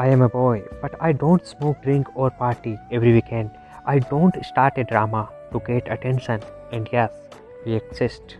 I am a boy, but I don't smoke, drink, or party every weekend. I don't start a drama to get attention, and yes, we exist.